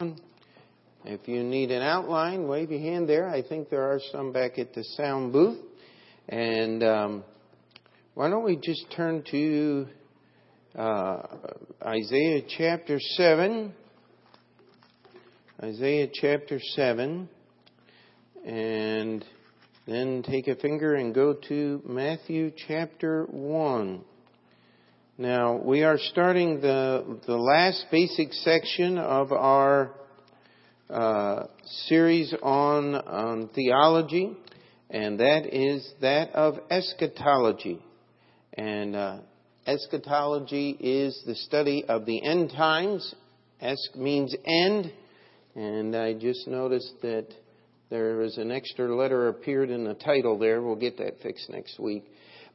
If you need an outline, wave your hand there. I think there are some back at the sound booth. And um, why don't we just turn to uh, Isaiah chapter 7. Isaiah chapter 7. And then take a finger and go to Matthew chapter 1. Now, we are starting the, the last basic section of our uh, series on, on theology, and that is that of eschatology. And uh, eschatology is the study of the end times. Esch means end, and I just noticed that there was an extra letter appeared in the title there. We'll get that fixed next week.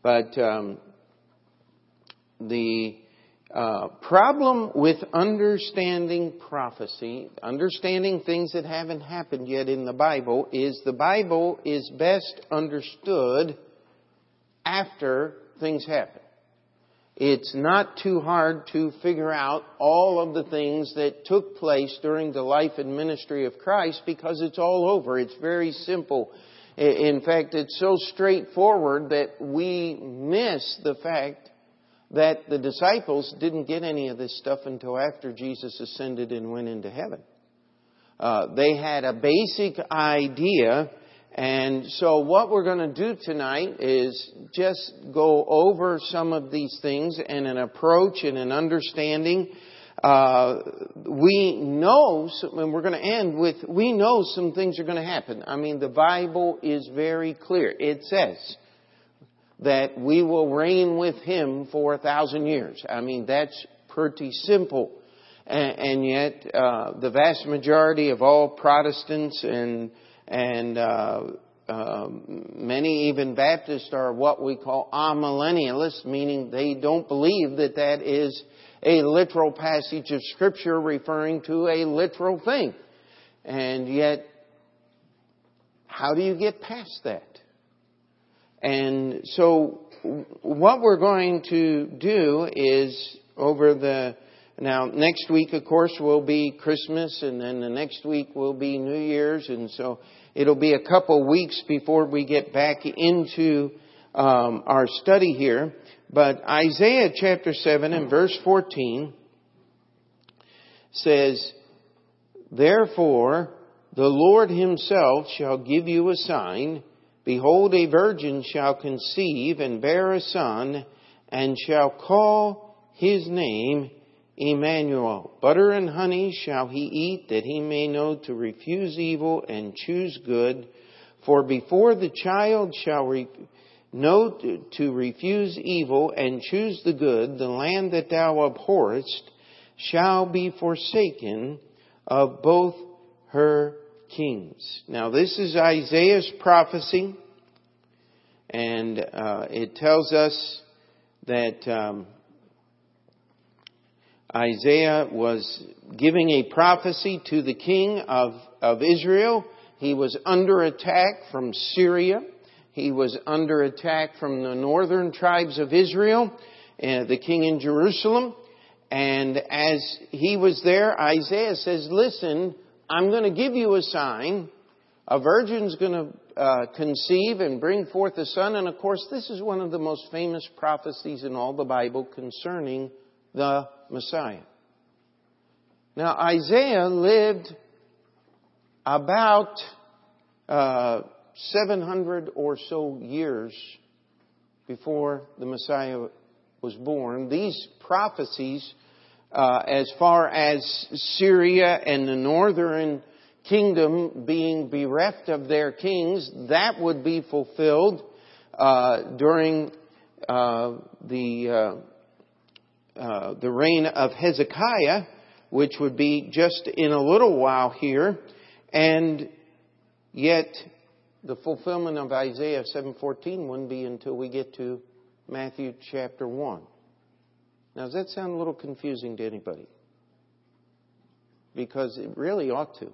But um, the uh, problem with understanding prophecy, understanding things that haven't happened yet in the Bible, is the Bible is best understood after things happen. It's not too hard to figure out all of the things that took place during the life and ministry of Christ because it's all over. It's very simple. In fact, it's so straightforward that we miss the fact that the disciples didn't get any of this stuff until after Jesus ascended and went into heaven. Uh, they had a basic idea, and so what we're going to do tonight is just go over some of these things and an approach and an understanding. Uh, we know, and we're going to end with, we know some things are going to happen. I mean, the Bible is very clear. It says, that we will reign with him for a thousand years. I mean, that's pretty simple. And, and yet, uh, the vast majority of all Protestants and and uh, uh, many even Baptists are what we call amillennialists, meaning they don't believe that that is a literal passage of Scripture referring to a literal thing. And yet, how do you get past that? And so what we're going to do is over the now next week of course will be Christmas and then the next week will be New Year's and so it'll be a couple weeks before we get back into um, our study here. But Isaiah chapter 7 and verse 14 says, Therefore the Lord himself shall give you a sign Behold, a virgin shall conceive and bear a son, and shall call his name Emmanuel. Butter and honey shall he eat, that he may know to refuse evil and choose good. For before the child shall re- know to refuse evil and choose the good, the land that thou abhorrest shall be forsaken of both her kings. Now this is Isaiah's prophecy, and uh, it tells us that um, Isaiah was giving a prophecy to the king of, of Israel. He was under attack from Syria. He was under attack from the northern tribes of Israel, uh, the king in Jerusalem. And as he was there, Isaiah says, listen, I'm going to give you a sign. A virgin's going to uh, conceive and bring forth a son. And of course, this is one of the most famous prophecies in all the Bible concerning the Messiah. Now, Isaiah lived about uh, 700 or so years before the Messiah was born. These prophecies uh, as far as Syria and the northern kingdom being bereft of their kings, that would be fulfilled uh, during uh, the uh, uh, the reign of Hezekiah, which would be just in a little while here, and yet the fulfillment of Isaiah 7:14 wouldn't be until we get to Matthew chapter 1. Now, does that sound a little confusing to anybody? Because it really ought to.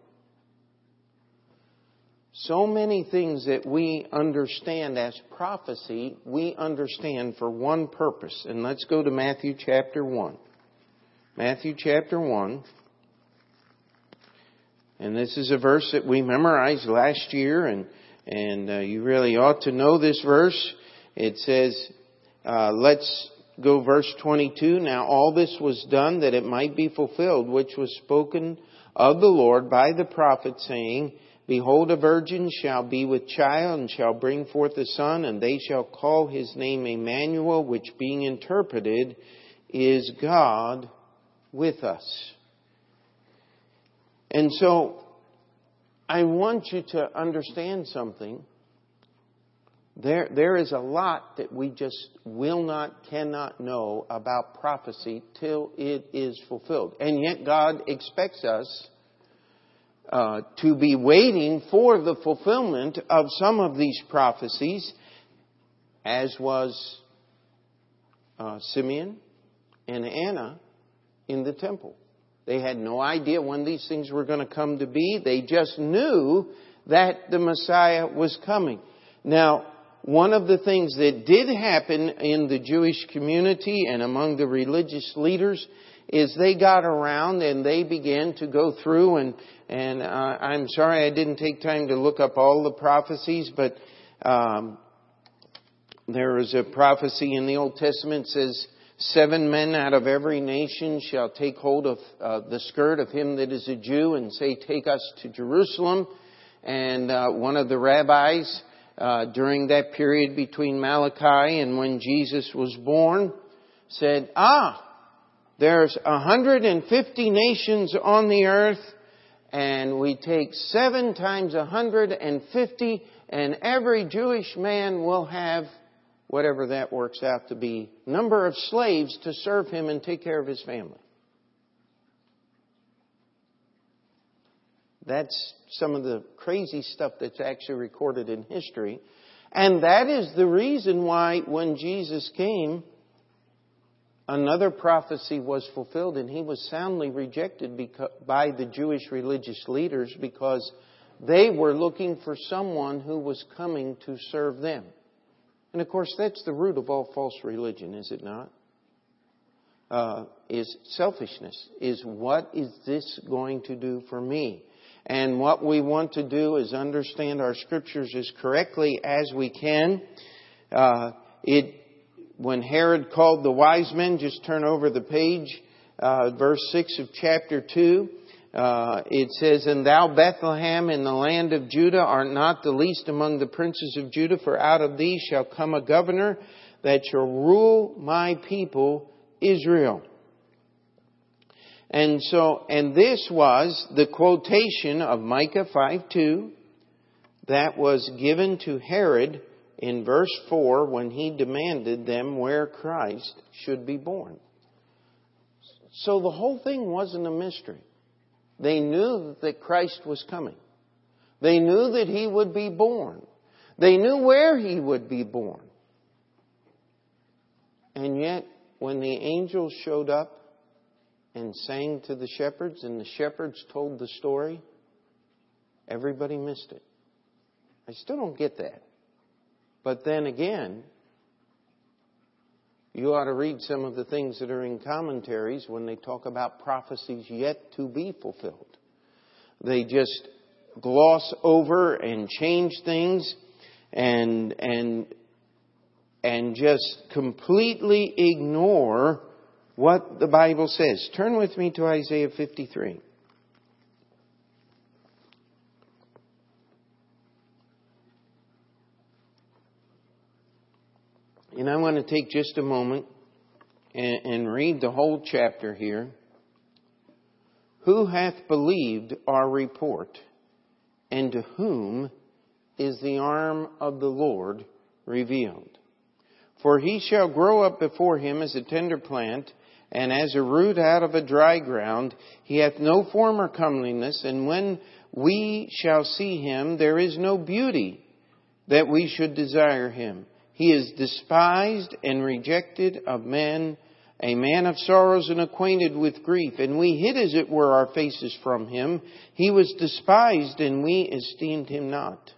So many things that we understand as prophecy, we understand for one purpose. And let's go to Matthew chapter 1. Matthew chapter 1. And this is a verse that we memorized last year, and and uh, you really ought to know this verse. It says, uh, "Let's go verse 22. Now all this was done that it might be fulfilled, which was spoken of the Lord by the prophet, saying." Behold, a virgin shall be with child and shall bring forth a son, and they shall call his name Emmanuel, which being interpreted is God with us. And so, I want you to understand something. There, there is a lot that we just will not, cannot know about prophecy till it is fulfilled. And yet God expects us uh, to be waiting for the fulfillment of some of these prophecies, as was uh, Simeon and Anna in the temple. They had no idea when these things were going to come to be. They just knew that the Messiah was coming. Now, one of the things that did happen in the Jewish community and among the religious leaders is they got around and they began to go through and and uh, I'm sorry I didn't take time to look up all the prophecies, but um, there is a prophecy in the Old Testament says seven men out of every nation shall take hold of uh, the skirt of him that is a Jew and say, "Take us to Jerusalem." And uh, one of the rabbis uh, during that period between Malachi and when Jesus was born said, "Ah." There's 150 nations on the earth, and we take seven times 150, and every Jewish man will have whatever that works out to be number of slaves to serve him and take care of his family. That's some of the crazy stuff that's actually recorded in history. And that is the reason why when Jesus came, another prophecy was fulfilled, and he was soundly rejected by the Jewish religious leaders because they were looking for someone who was coming to serve them. And of course, that's the root of all false religion, is it not? Uh, is selfishness. Is what is this going to do for me? And what we want to do is understand our scriptures as correctly as we can. Uh, it when Herod called the wise men, just turn over the page, uh, verse 6 of chapter 2. Uh, it says, And thou, Bethlehem, in the land of Judah, art not the least among the princes of Judah, for out of thee shall come a governor that shall rule my people, Israel. And so, and this was the quotation of Micah 5 2 that was given to Herod in verse 4 when he demanded them where Christ should be born. So the whole thing wasn't a mystery. They knew that Christ was coming. They knew that he would be born. They knew where he would be born. And yet, when the angels showed up and sang to the shepherds, and the shepherds told the story, everybody missed it. I still don't get that. But then again, you ought to read some of the things that are in commentaries when they talk about prophecies yet to be fulfilled. They just gloss over and change things and and and just completely ignore what the Bible says. Turn with me to Isaiah 53. And I want to take just a moment and, and read the whole chapter here. Who hath believed our report, and to whom is the arm of the Lord revealed? For he shall grow up before him as a tender plant, and as a root out of a dry ground. He hath no former comeliness, and when we shall see him, there is no beauty that we should desire him. He is despised and rejected of men, a man of sorrows and acquainted with grief. And we hid as it were our faces from him. He was despised and we esteemed him not.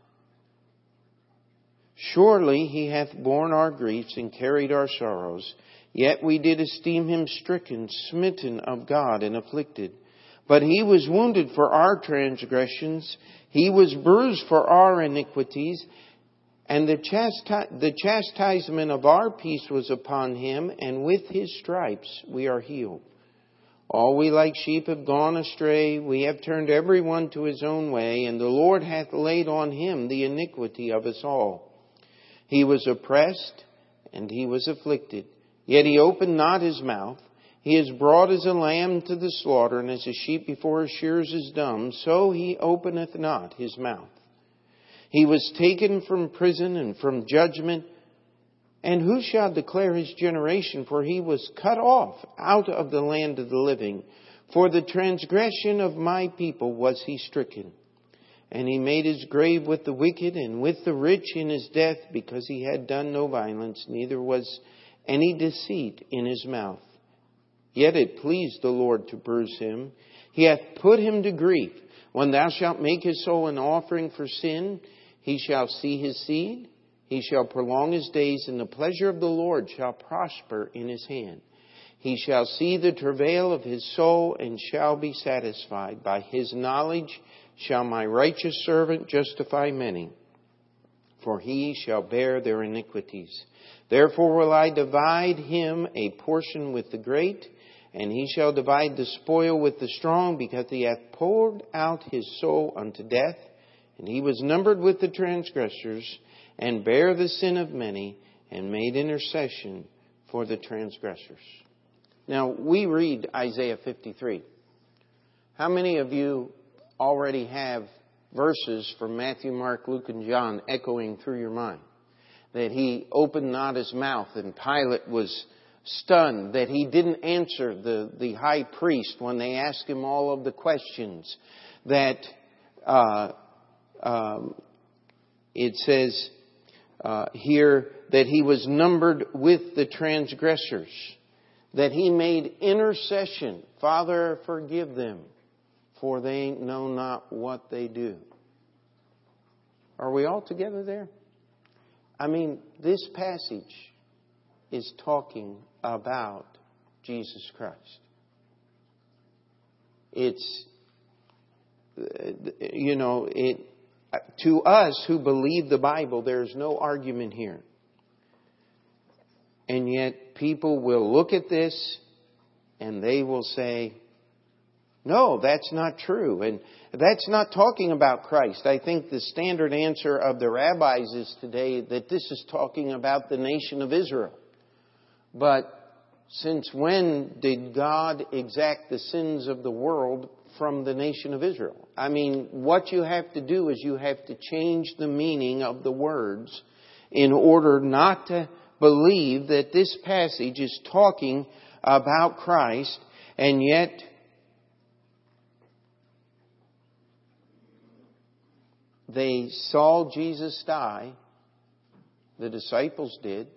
Surely he hath borne our griefs and carried our sorrows. Yet we did esteem him stricken, smitten of God, and afflicted. But he was wounded for our transgressions, he was bruised for our iniquities, and the, chasti- the chastisement of our peace was upon him, and with his stripes we are healed. All we like sheep have gone astray, we have turned every one to his own way, and the Lord hath laid on him the iniquity of us all. He was oppressed, and he was afflicted, yet he opened not his mouth. He is brought as a lamb to the slaughter, and as a sheep before his shears is dumb, so he openeth not his mouth. He was taken from prison and from judgment. And who shall declare his generation? For he was cut off out of the land of the living. For the transgression of my people was he stricken. And he made his grave with the wicked and with the rich in his death, because he had done no violence, neither was any deceit in his mouth. Yet it pleased the Lord to bruise him. He hath put him to grief. When thou shalt make his soul an offering for sin, he shall see his seed. He shall prolong his days, and the pleasure of the Lord shall prosper in his hand. He shall see the travail of his soul and shall be satisfied. By his knowledge shall my righteous servant justify many, for he shall bear their iniquities. Therefore will I divide him a portion with the great, and he shall divide the spoil with the strong, because he hath poured out his soul unto death and he was numbered with the transgressors, and bare the sin of many, and made intercession for the transgressors. Now, we read Isaiah 53. How many of you already have verses from Matthew, Mark, Luke, and John echoing through your mind? That he opened not his mouth, and Pilate was stunned that he didn't answer the, the high priest when they asked him all of the questions. That uh, um, it says uh, here that he was numbered with the transgressors, that he made intercession. Father, forgive them, for they know not what they do. Are we all together there? I mean, this passage is talking about Jesus Christ. It's, you know, it, to us who believe the Bible, there's no argument here. And yet people will look at this and they will say, no, that's not true. And that's not talking about Christ. I think the standard answer of the rabbis is today that this is talking about the nation of Israel. But since when did God exact the sins of the world from the nation of Israel. I mean, what you have to do is you have to change the meaning of the words in order not to believe that this passage is talking about Christ and yet they saw Jesus die, the disciples did,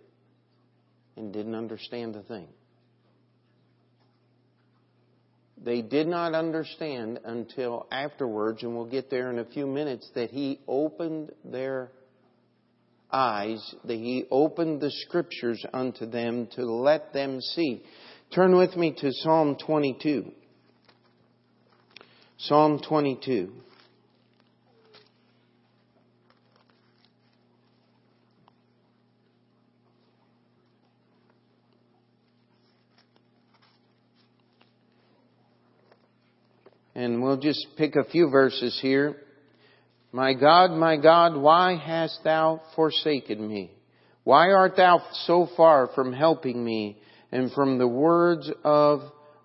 and didn't understand the thing. They did not understand until afterwards, and we'll get there in a few minutes, that He opened their eyes, that He opened the Scriptures unto them to let them see. Turn with me to Psalm 22. Psalm 22. And we'll just pick a few verses here. My God, my God, why hast thou forsaken me? Why art thou so far from helping me and from the words of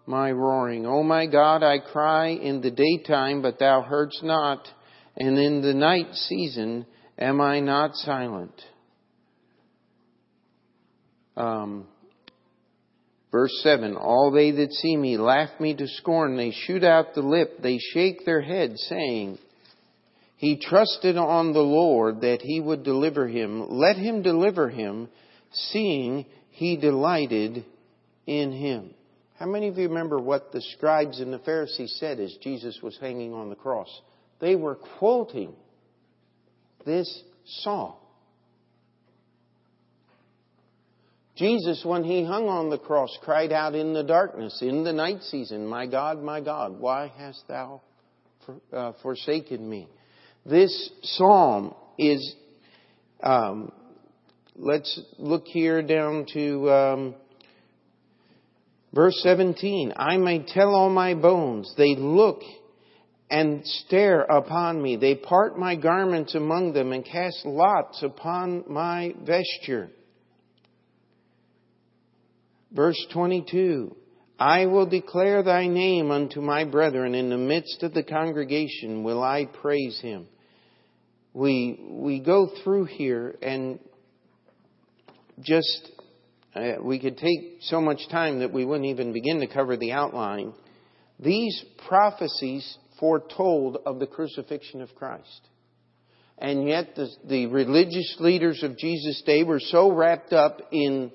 my roaring? O my God, I cry in the daytime, but thou heardst not, and in the night season am I not silent. Um, Verse 7 All they that see me laugh me to scorn. They shoot out the lip. They shake their head, saying, He trusted on the Lord that he would deliver him. Let him deliver him, seeing he delighted in him. How many of you remember what the scribes and the Pharisees said as Jesus was hanging on the cross? They were quoting this psalm. Jesus, when he hung on the cross, cried out in the darkness, in the night season, My God, my God, why hast thou for, uh, forsaken me? This psalm is, um, let's look here down to um, verse 17. I may tell all my bones, they look and stare upon me. They part my garments among them and cast lots upon my vesture. Verse 22. I will declare thy name unto my brethren. In the midst of the congregation will I praise him. We, we go through here and just, uh, we could take so much time that we wouldn't even begin to cover the outline. These prophecies foretold of the crucifixion of Christ. And yet the, the religious leaders of Jesus' day were so wrapped up in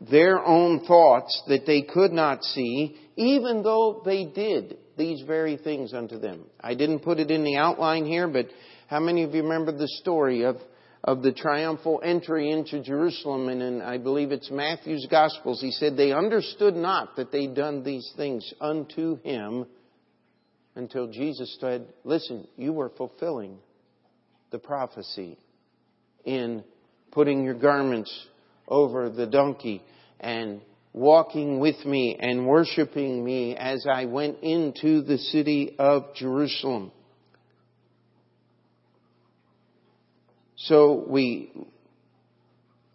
their own thoughts that they could not see, even though they did these very things unto them. I didn't put it in the outline here, but how many of you remember the story of, of the triumphal entry into Jerusalem? And in, I believe it's Matthew's Gospels. He said, They understood not that they'd done these things unto him until Jesus said, Listen, you were fulfilling the prophecy in putting your garments over the donkey and walking with me and worshiping me as I went into the city of Jerusalem. So we,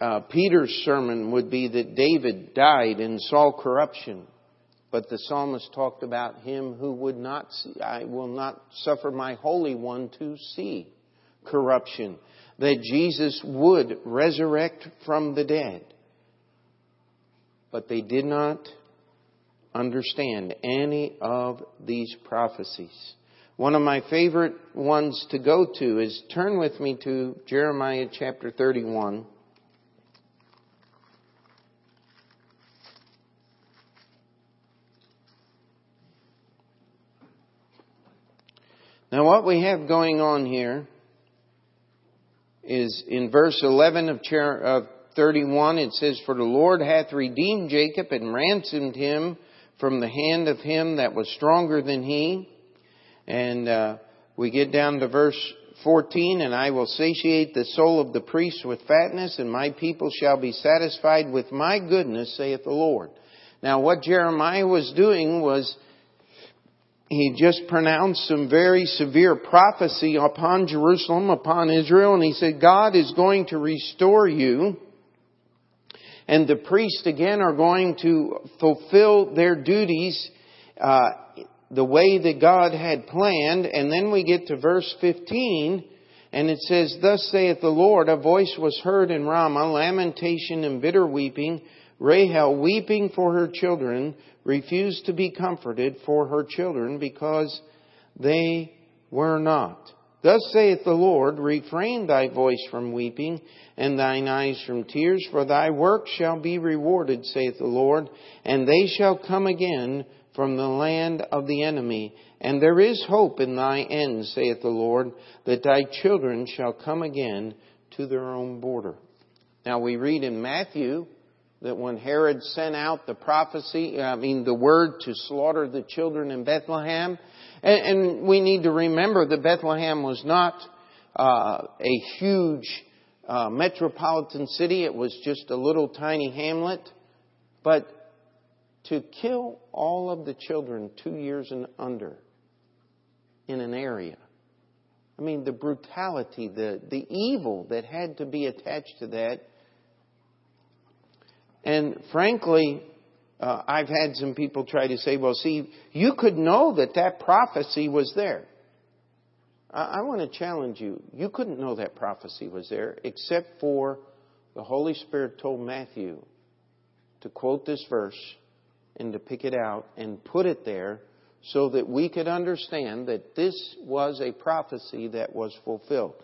uh, Peter's sermon would be that David died and saw corruption. But the psalmist talked about him who would not see, I will not suffer my Holy One to see corruption. That Jesus would resurrect from the dead but they did not understand any of these prophecies. One of my favorite ones to go to is turn with me to Jeremiah chapter 31. Now, what we have going on here is in verse 11 of 31, it says, For the Lord hath redeemed Jacob and ransomed him from the hand of him that was stronger than he. And uh, we get down to verse 14, and I will satiate the soul of the priest with fatness, and my people shall be satisfied with my goodness, saith the Lord. Now, what Jeremiah was doing was he just pronounced some very severe prophecy upon Jerusalem, upon Israel, and he said, God is going to restore you and the priests again are going to fulfill their duties uh, the way that God had planned. And then we get to verse 15, and it says, Thus saith the Lord, a voice was heard in Ramah, lamentation and bitter weeping, Rahel weeping for her children, refused to be comforted for her children because they were not. Thus saith the Lord, refrain thy voice from weeping and thine eyes from tears, for thy work shall be rewarded, saith the Lord, and they shall come again from the land of the enemy. And there is hope in thy end, saith the Lord, that thy children shall come again to their own border. Now we read in Matthew that when Herod sent out the prophecy, I mean the word to slaughter the children in Bethlehem, and, and we need to remember that Bethlehem was not uh, a huge uh, metropolitan city. It was just a little tiny hamlet. But to kill all of the children two years and under in an area. I mean, the brutality, the, the evil that had to be attached to that. And frankly, uh, I've had some people try to say, well, see, you could know that that prophecy was there. I, I want to challenge you. You couldn't know that prophecy was there except for the Holy Spirit told Matthew to quote this verse and to pick it out and put it there so that we could understand that this was a prophecy that was fulfilled.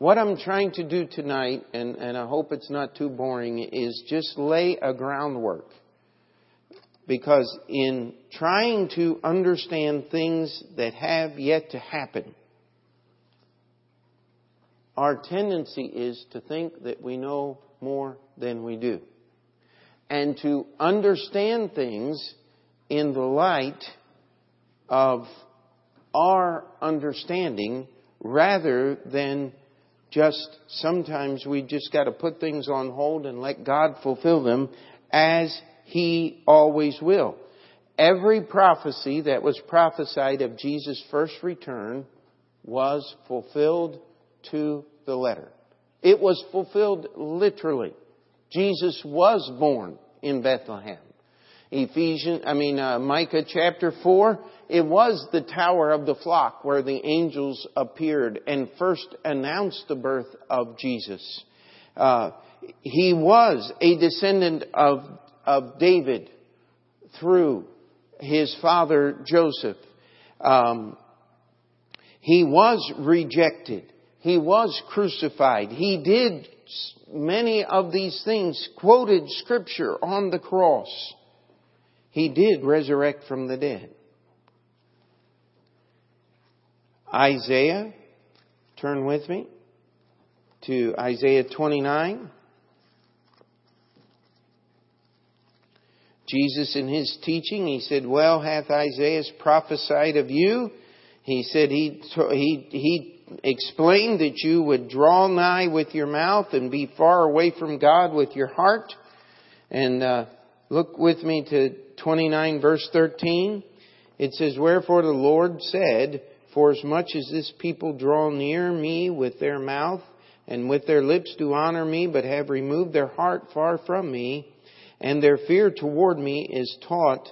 What I'm trying to do tonight, and, and I hope it's not too boring, is just lay a groundwork because in trying to understand things that have yet to happen, our tendency is to think that we know more than we do. and to understand things in the light of our understanding rather than just sometimes we just got to put things on hold and let God fulfill them as He always will. Every prophecy that was prophesied of Jesus' first return was fulfilled to the letter. It was fulfilled literally. Jesus was born in Bethlehem. Ephesians, I mean, uh, Micah chapter 4, it was the tower of the flock where the angels appeared and first announced the birth of Jesus. Uh, he was a descendant of, of David through his father Joseph. Um, he was rejected. He was crucified. He did many of these things, quoted scripture on the cross. He did resurrect from the dead. Isaiah, turn with me to Isaiah 29. Jesus in his teaching, he said, Well hath Isaiah prophesied of you. He said he, he, he explained that you would draw nigh with your mouth and be far away from God with your heart. And uh, look with me to 29 verse 13. It says, Wherefore the Lord said, For as this people draw near me with their mouth, and with their lips do honor me, but have removed their heart far from me, and their fear toward me is taught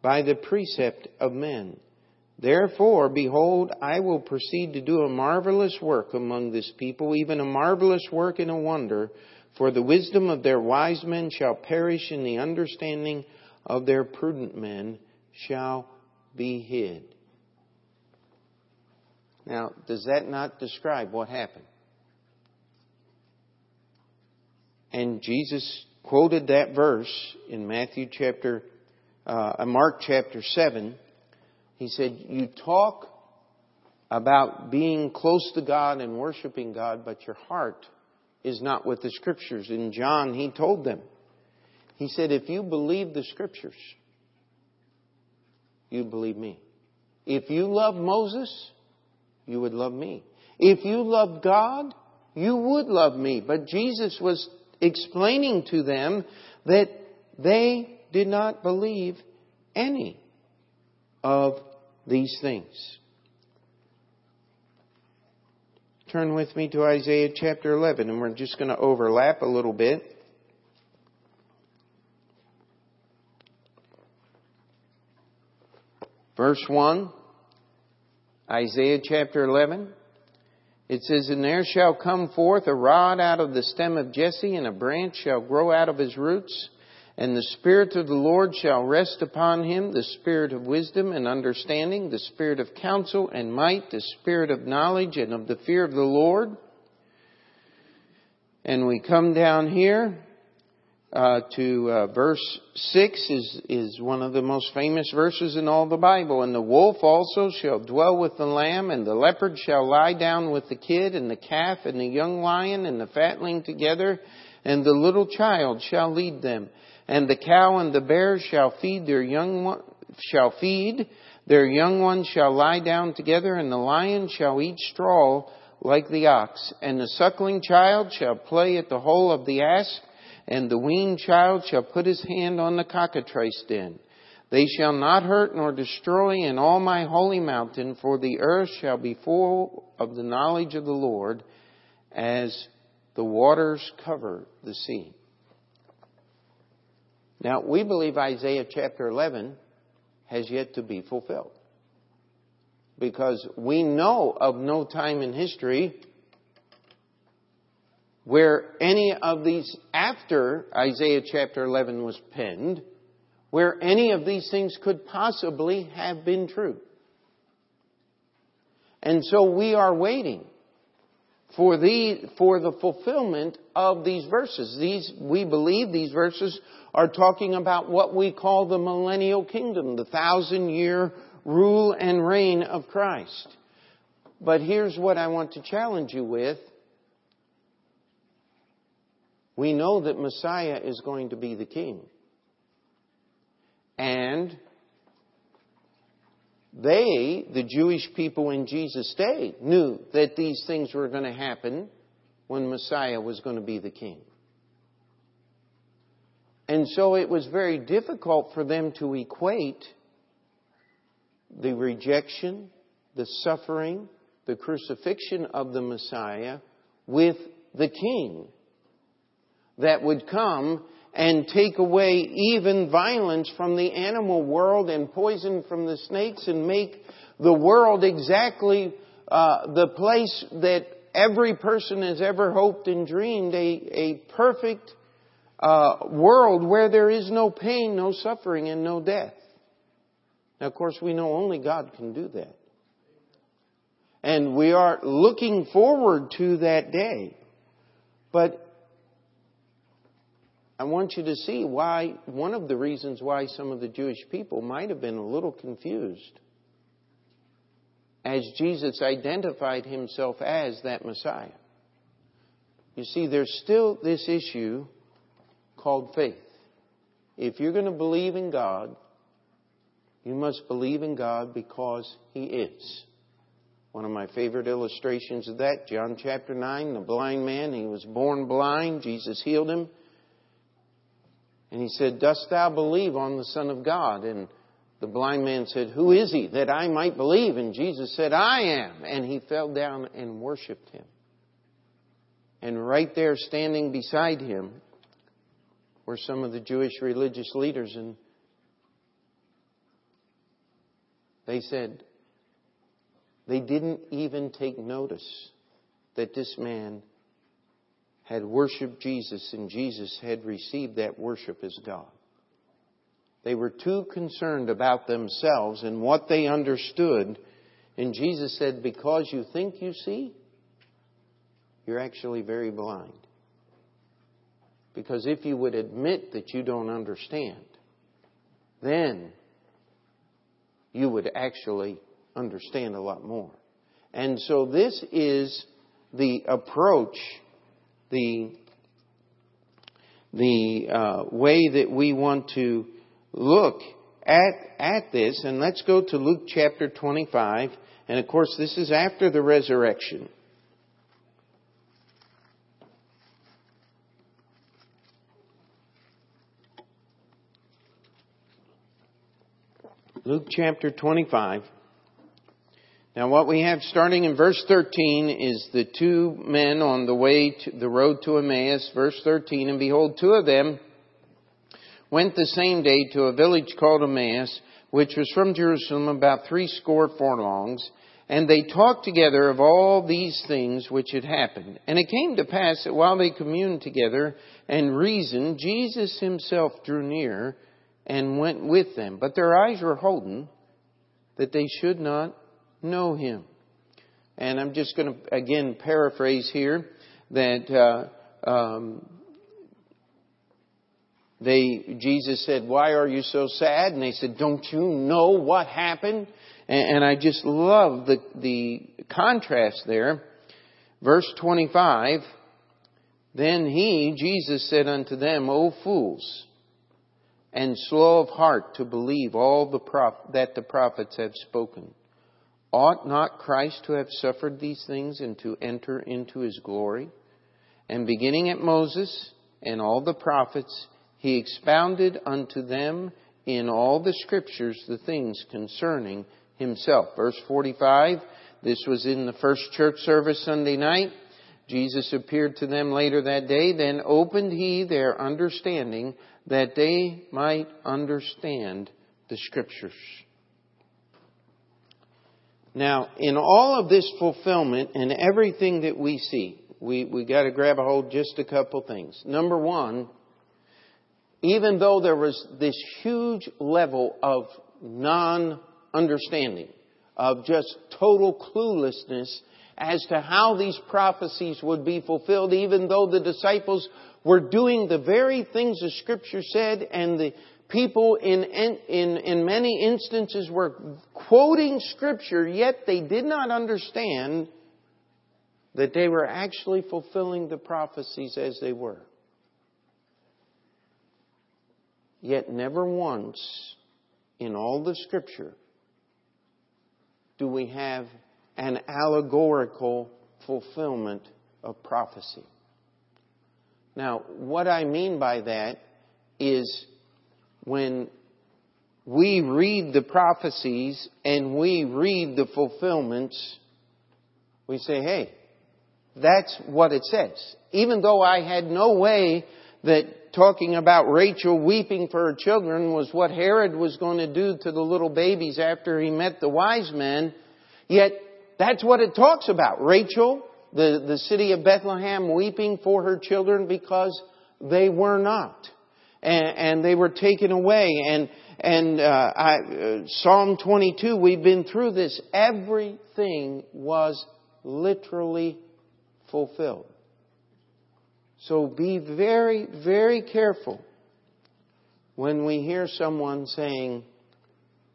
by the precept of men. Therefore, behold, I will proceed to do a marvelous work among this people, even a marvelous work and a wonder, for the wisdom of their wise men shall perish, and the understanding of their prudent men shall be hid. Now, does that not describe what happened? And Jesus quoted that verse in Matthew chapter, uh, Mark chapter 7 he said, You talk about being close to God and worshiping God, but your heart is not with the Scriptures. In John, he told them, He said, If you believe the Scriptures, you believe me. If you love Moses, you would love me. If you love God, you would love me. But Jesus was explaining to them that they did not believe any of these things. Turn with me to Isaiah chapter 11, and we're just going to overlap a little bit. Verse 1, Isaiah chapter 11. It says, And there shall come forth a rod out of the stem of Jesse, and a branch shall grow out of his roots. And the Spirit of the Lord shall rest upon him, the Spirit of wisdom and understanding, the Spirit of counsel and might, the Spirit of knowledge and of the fear of the Lord. And we come down here uh, to uh, verse 6 is, is one of the most famous verses in all the Bible. And the wolf also shall dwell with the lamb, and the leopard shall lie down with the kid, and the calf and the young lion and the fatling together, and the little child shall lead them and the cow and the bear shall feed their young one, shall feed, their young ones shall lie down together, and the lion shall eat straw like the ox, and the suckling child shall play at the hole of the asp, and the weaned child shall put his hand on the cockatrice den. They shall not hurt nor destroy in all my holy mountain, for the earth shall be full of the knowledge of the Lord as the waters cover the sea. Now, we believe Isaiah chapter 11 has yet to be fulfilled. Because we know of no time in history where any of these, after Isaiah chapter 11 was penned, where any of these things could possibly have been true. And so we are waiting for the, for the fulfillment of these verses. These, we believe these verses are talking about what we call the millennial kingdom, the thousand year rule and reign of Christ. But here's what I want to challenge you with. We know that Messiah is going to be the king. And they, the Jewish people in Jesus' day, knew that these things were going to happen when Messiah was going to be the king. And so it was very difficult for them to equate the rejection, the suffering, the crucifixion of the Messiah with the king that would come and take away even violence from the animal world and poison from the snakes and make the world exactly uh, the place that every person has ever hoped and dreamed a, a perfect uh, world where there is no pain, no suffering, and no death. Now, of course, we know only God can do that. And we are looking forward to that day. But I want you to see why, one of the reasons why some of the Jewish people might have been a little confused as Jesus identified himself as that Messiah. You see, there's still this issue called faith. If you're going to believe in God, you must believe in God because He is. One of my favorite illustrations of that, John chapter 9, the blind man, he was born blind, Jesus healed him. And he said, Dost thou believe on the Son of God? And the blind man said, Who is he that I might believe? And Jesus said, I am. And he fell down and worshiped him. And right there, standing beside him, were some of the Jewish religious leaders. And they said, they didn't even take notice that this man had worshiped Jesus and Jesus had received that worship as God. They were too concerned about themselves and what they understood. And Jesus said, Because you think you see, you're actually very blind. Because if you would admit that you don't understand, then you would actually understand a lot more. And so this is the approach the the uh, way that we want to look at at this. And let's go to Luke chapter 25. And of course, this is after the resurrection. Luke chapter 25. Now what we have starting in verse 13 is the two men on the way to the road to Emmaus, verse 13, and behold, two of them went the same day to a village called Emmaus, which was from Jerusalem about three score furlongs, and they talked together of all these things which had happened. And it came to pass that while they communed together and reasoned, Jesus himself drew near and went with them. But their eyes were holden that they should not know him. And I'm just going to again paraphrase here that uh, um, they Jesus said, "Why are you so sad?" And they said, "Don't you know what happened?" And, and I just love the the contrast there. Verse 25. Then he, Jesus, said unto them, O fools, and slow of heart to believe all the prof- that the prophets have spoken. Ought not Christ to have suffered these things and to enter into his glory? And beginning at Moses and all the prophets, he expounded unto them in all the scriptures the things concerning himself. Verse 45, this was in the first church service Sunday night. Jesus appeared to them later that day. Then opened he their understanding that they might understand the scriptures. Now, in all of this fulfillment and everything that we see, we, we got to grab a hold just a couple things. Number one, even though there was this huge level of non-understanding, of just total cluelessness as to how these prophecies would be fulfilled, even though the disciples were doing the very things the scripture said and the people in, in, in many instances were quoting scripture, yet they did not understand that they were actually fulfilling the prophecies as they were. Yet never once in all the scripture do we have an allegorical fulfillment of prophecy. Now, what I mean by that is when we read the prophecies and we read the fulfillments, we say, hey, that's what it says. Even though I had no way that talking about Rachel weeping for her children was what Herod was going to do to the little babies after he met the wise men, yet that's what it talks about. Rachel, the, the city of Bethlehem, weeping for her children because they were not. And, and they were taken away. And, and uh, I, uh, Psalm 22, we've been through this. Everything was literally fulfilled. So be very, very careful when we hear someone saying,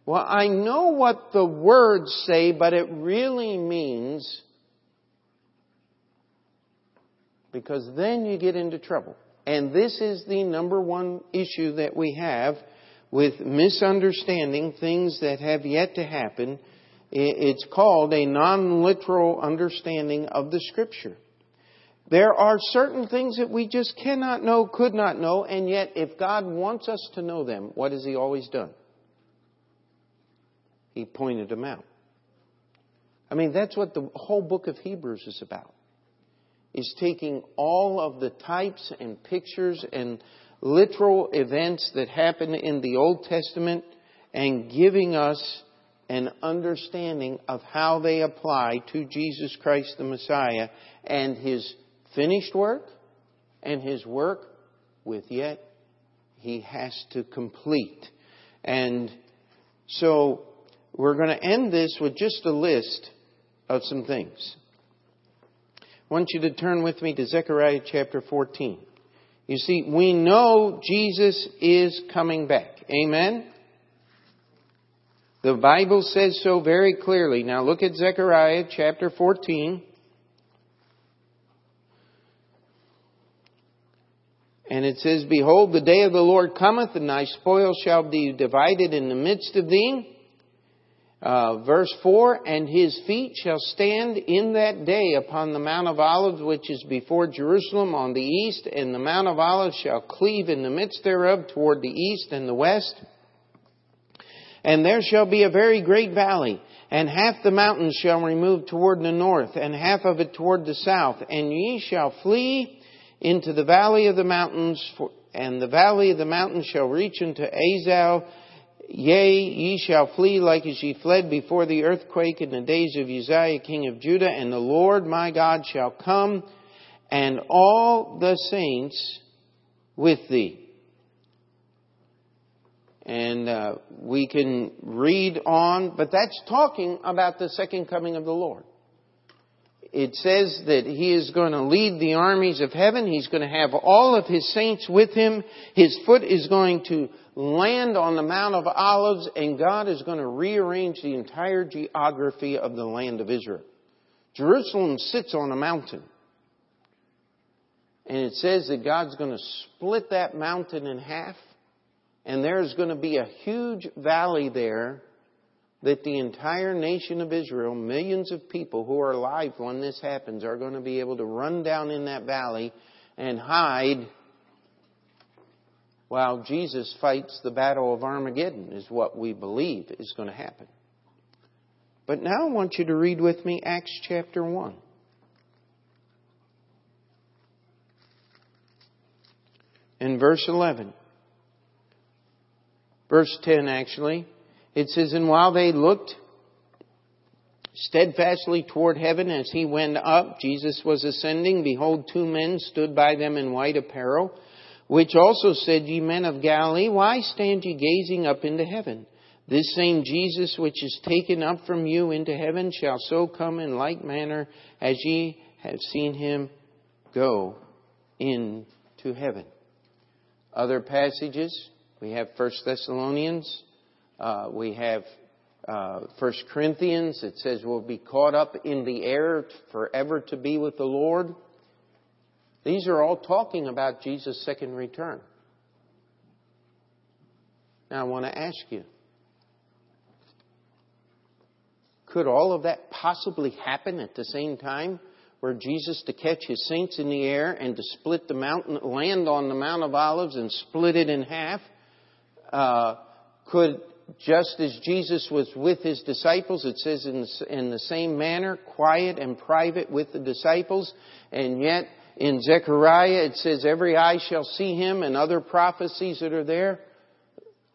well, I know what the words say, but it really means, because then you get into trouble. And this is the number one issue that we have with misunderstanding things that have yet to happen. It's called a non-literal understanding of the scripture. There are certain things that we just cannot know, could not know, and yet if God wants us to know them, what has He always done? He pointed them out. I mean, that's what the whole book of Hebrews is about. Is taking all of the types and pictures and literal events that happen in the Old Testament and giving us an understanding of how they apply to Jesus Christ the Messiah and His finished work and his work with yet he has to complete. And so we're going to end this with just a list of some things. I want you to turn with me to Zechariah chapter 14. You see, we know Jesus is coming back. Amen? The Bible says so very clearly. Now look at Zechariah chapter 14. And it says, Behold, the day of the Lord cometh, and thy spoil shall be divided in the midst of thee. Uh, verse 4 And his feet shall stand in that day upon the Mount of Olives, which is before Jerusalem on the east, and the Mount of Olives shall cleave in the midst thereof toward the east and the west. And there shall be a very great valley, and half the mountains shall remove toward the north, and half of it toward the south, and ye shall flee into the valley of the mountains, for, and the valley of the mountains shall reach unto Azal. Yea, ye shall flee like as ye fled before the earthquake in the days of Uzziah king of Judah, and the Lord my God shall come, and all the saints with thee. And uh, we can read on, but that's talking about the second coming of the Lord it says that he is going to lead the armies of heaven. He's going to have all of his saints with him. His foot is going to land on the Mount of Olives, and God is going to rearrange the entire geography of the land of Israel. Jerusalem sits on a mountain. And it says that God's going to split that mountain in half, and there's going to be a huge valley there that the entire nation of Israel, millions of people who are alive when this happens, are going to be able to run down in that valley and hide while Jesus fights the battle of Armageddon, is what we believe is going to happen. But now I want you to read with me Acts chapter 1. In verse 11. Verse 10, actually. It says, And while they looked steadfastly toward heaven as he went up, Jesus was ascending, behold, two men stood by them in white apparel, which also said, Ye men of Galilee, why stand ye gazing up into heaven? This same Jesus which is taken up from you into heaven shall so come in like manner as ye have seen him go into heaven. Other passages, we have 1 Thessalonians uh, we have uh, 1 Corinthians. It says we'll be caught up in the air forever to be with the Lord. These are all talking about Jesus' second return. Now I want to ask you, could all of that possibly happen at the same time? Where Jesus to catch his saints in the air and to split the mountain, land on the Mount of Olives and split it in half? Uh, could just as Jesus was with his disciples, it says in, in the same manner, quiet and private with the disciples, and yet in Zechariah it says every eye shall see him and other prophecies that are there.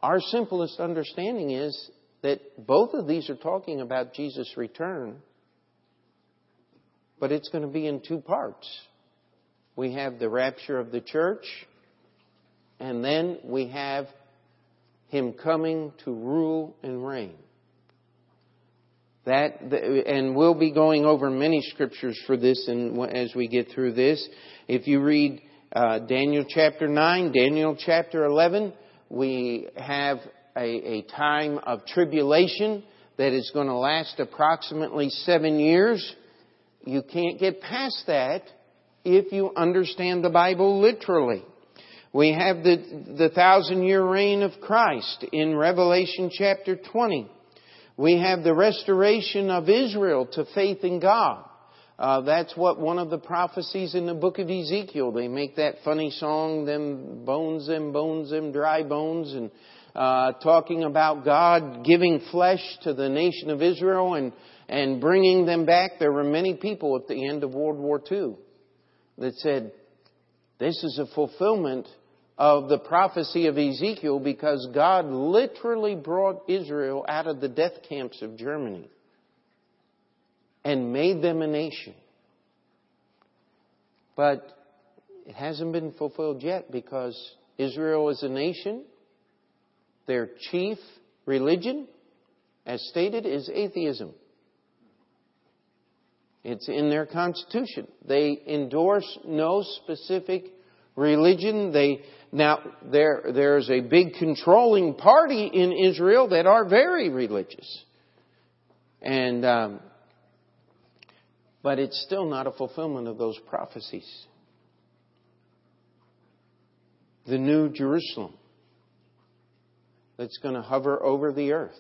Our simplest understanding is that both of these are talking about Jesus' return, but it's going to be in two parts. We have the rapture of the church, and then we have him coming to rule and reign. That, and we'll be going over many scriptures for this and as we get through this. If you read uh, Daniel chapter 9, Daniel chapter 11, we have a, a time of tribulation that is going to last approximately seven years. You can't get past that if you understand the Bible literally. We have the, the thousand year reign of Christ in Revelation chapter 20. We have the restoration of Israel to faith in God. Uh, that's what one of the prophecies in the book of Ezekiel. They make that funny song, them bones, them bones, them dry bones, and uh, talking about God giving flesh to the nation of Israel and and bringing them back. There were many people at the end of World War II that said, "This is a fulfillment of the prophecy of Ezekiel because God literally brought Israel out of the death camps of Germany." and made them a nation. But it hasn't been fulfilled yet because Israel is a nation. Their chief religion, as stated, is atheism. It's in their constitution. They endorse no specific religion. They now there there's a big controlling party in Israel that are very religious, and um, but it's still not a fulfillment of those prophecies. The new Jerusalem that's going to hover over the earth.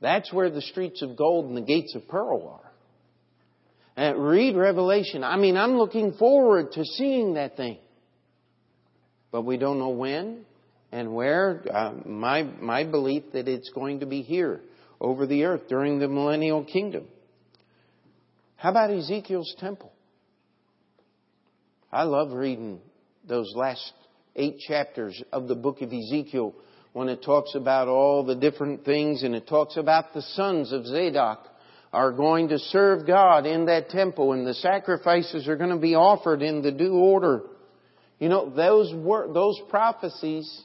That's where the streets of gold and the gates of pearl are. And read Revelation. I mean, I'm looking forward to seeing that thing. But we don't know when and where. Uh, my, my belief that it's going to be here over the earth during the millennial kingdom. How about Ezekiel's temple? I love reading those last eight chapters of the book of Ezekiel when it talks about all the different things and it talks about the sons of Zadok are going to serve God in that temple and the sacrifices are going to be offered in the due order. You know, those were, those prophecies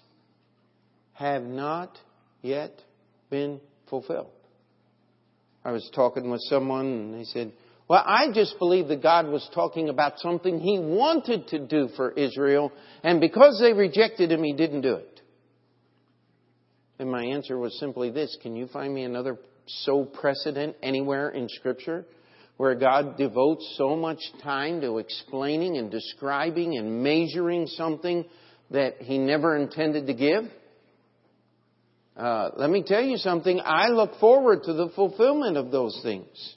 have not yet been fulfilled. I was talking with someone and they said, well, I just believe that God was talking about something He wanted to do for Israel, and because they rejected Him, He didn't do it. And my answer was simply this Can you find me another so precedent anywhere in Scripture where God devotes so much time to explaining and describing and measuring something that He never intended to give? Uh, let me tell you something. I look forward to the fulfillment of those things.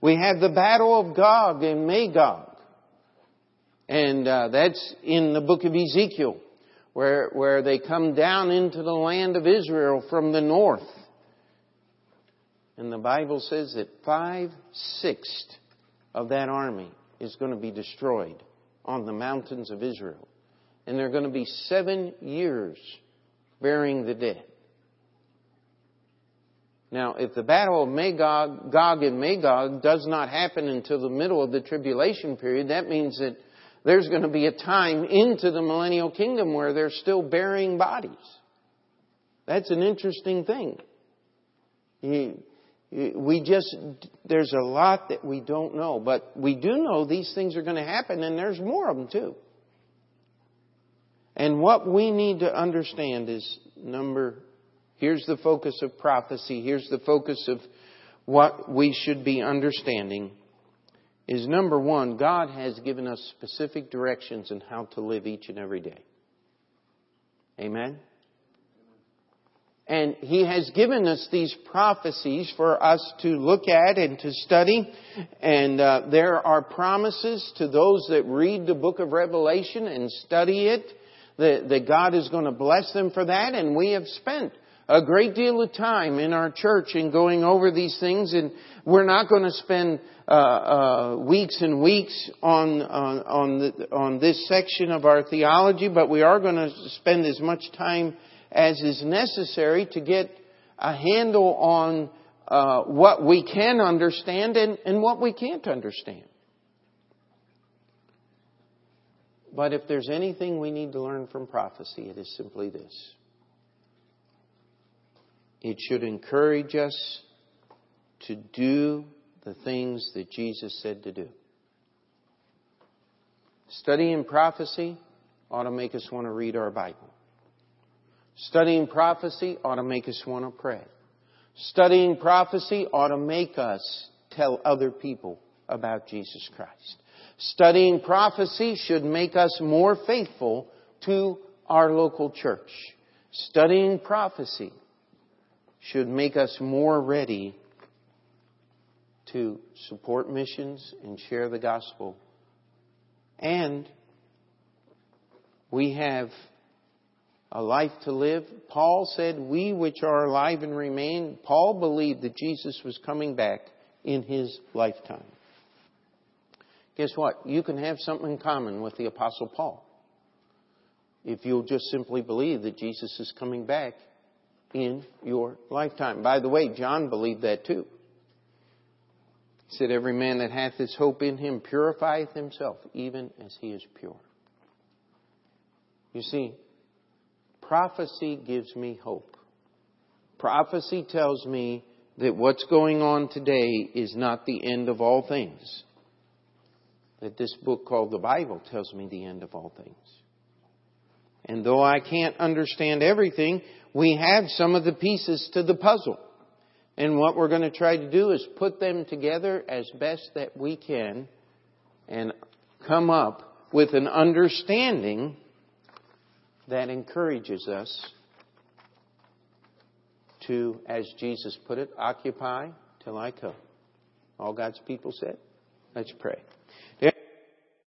We have the battle of Gog and Magog. And uh, that's in the book of Ezekiel, where, where they come down into the land of Israel from the north. And the Bible says that five sixths of that army is going to be destroyed on the mountains of Israel. And they're going to be seven years burying the dead. Now, if the battle of Magog, Gog and Magog does not happen until the middle of the tribulation period, that means that there's going to be a time into the millennial kingdom where they're still burying bodies. That's an interesting thing. We just, there's a lot that we don't know, but we do know these things are going to happen and there's more of them too. And what we need to understand is number Here's the focus of prophecy. Here's the focus of what we should be understanding is number one, God has given us specific directions on how to live each and every day. Amen? And He has given us these prophecies for us to look at and to study. And uh, there are promises to those that read the book of Revelation and study it that, that God is going to bless them for that. And we have spent a great deal of time in our church in going over these things. And we're not going to spend uh, uh, weeks and weeks on on on, the, on this section of our theology, but we are going to spend as much time as is necessary to get a handle on uh, what we can understand and, and what we can't understand. But if there's anything we need to learn from prophecy, it is simply this. It should encourage us to do the things that Jesus said to do. Studying prophecy ought to make us want to read our Bible. Studying prophecy ought to make us want to pray. Studying prophecy ought to make us tell other people about Jesus Christ. Studying prophecy should make us more faithful to our local church. Studying prophecy should make us more ready to support missions and share the gospel. And we have a life to live. Paul said, We which are alive and remain, Paul believed that Jesus was coming back in his lifetime. Guess what? You can have something in common with the Apostle Paul. If you'll just simply believe that Jesus is coming back in your lifetime. By the way, John believed that too. He said, Every man that hath his hope in him purifieth himself, even as he is pure. You see, prophecy gives me hope. Prophecy tells me that what's going on today is not the end of all things. That this book called the Bible tells me the end of all things. And though I can't understand everything, we have some of the pieces to the puzzle. And what we're going to try to do is put them together as best that we can and come up with an understanding that encourages us to, as Jesus put it, occupy till I come. All God's people said. Let's pray.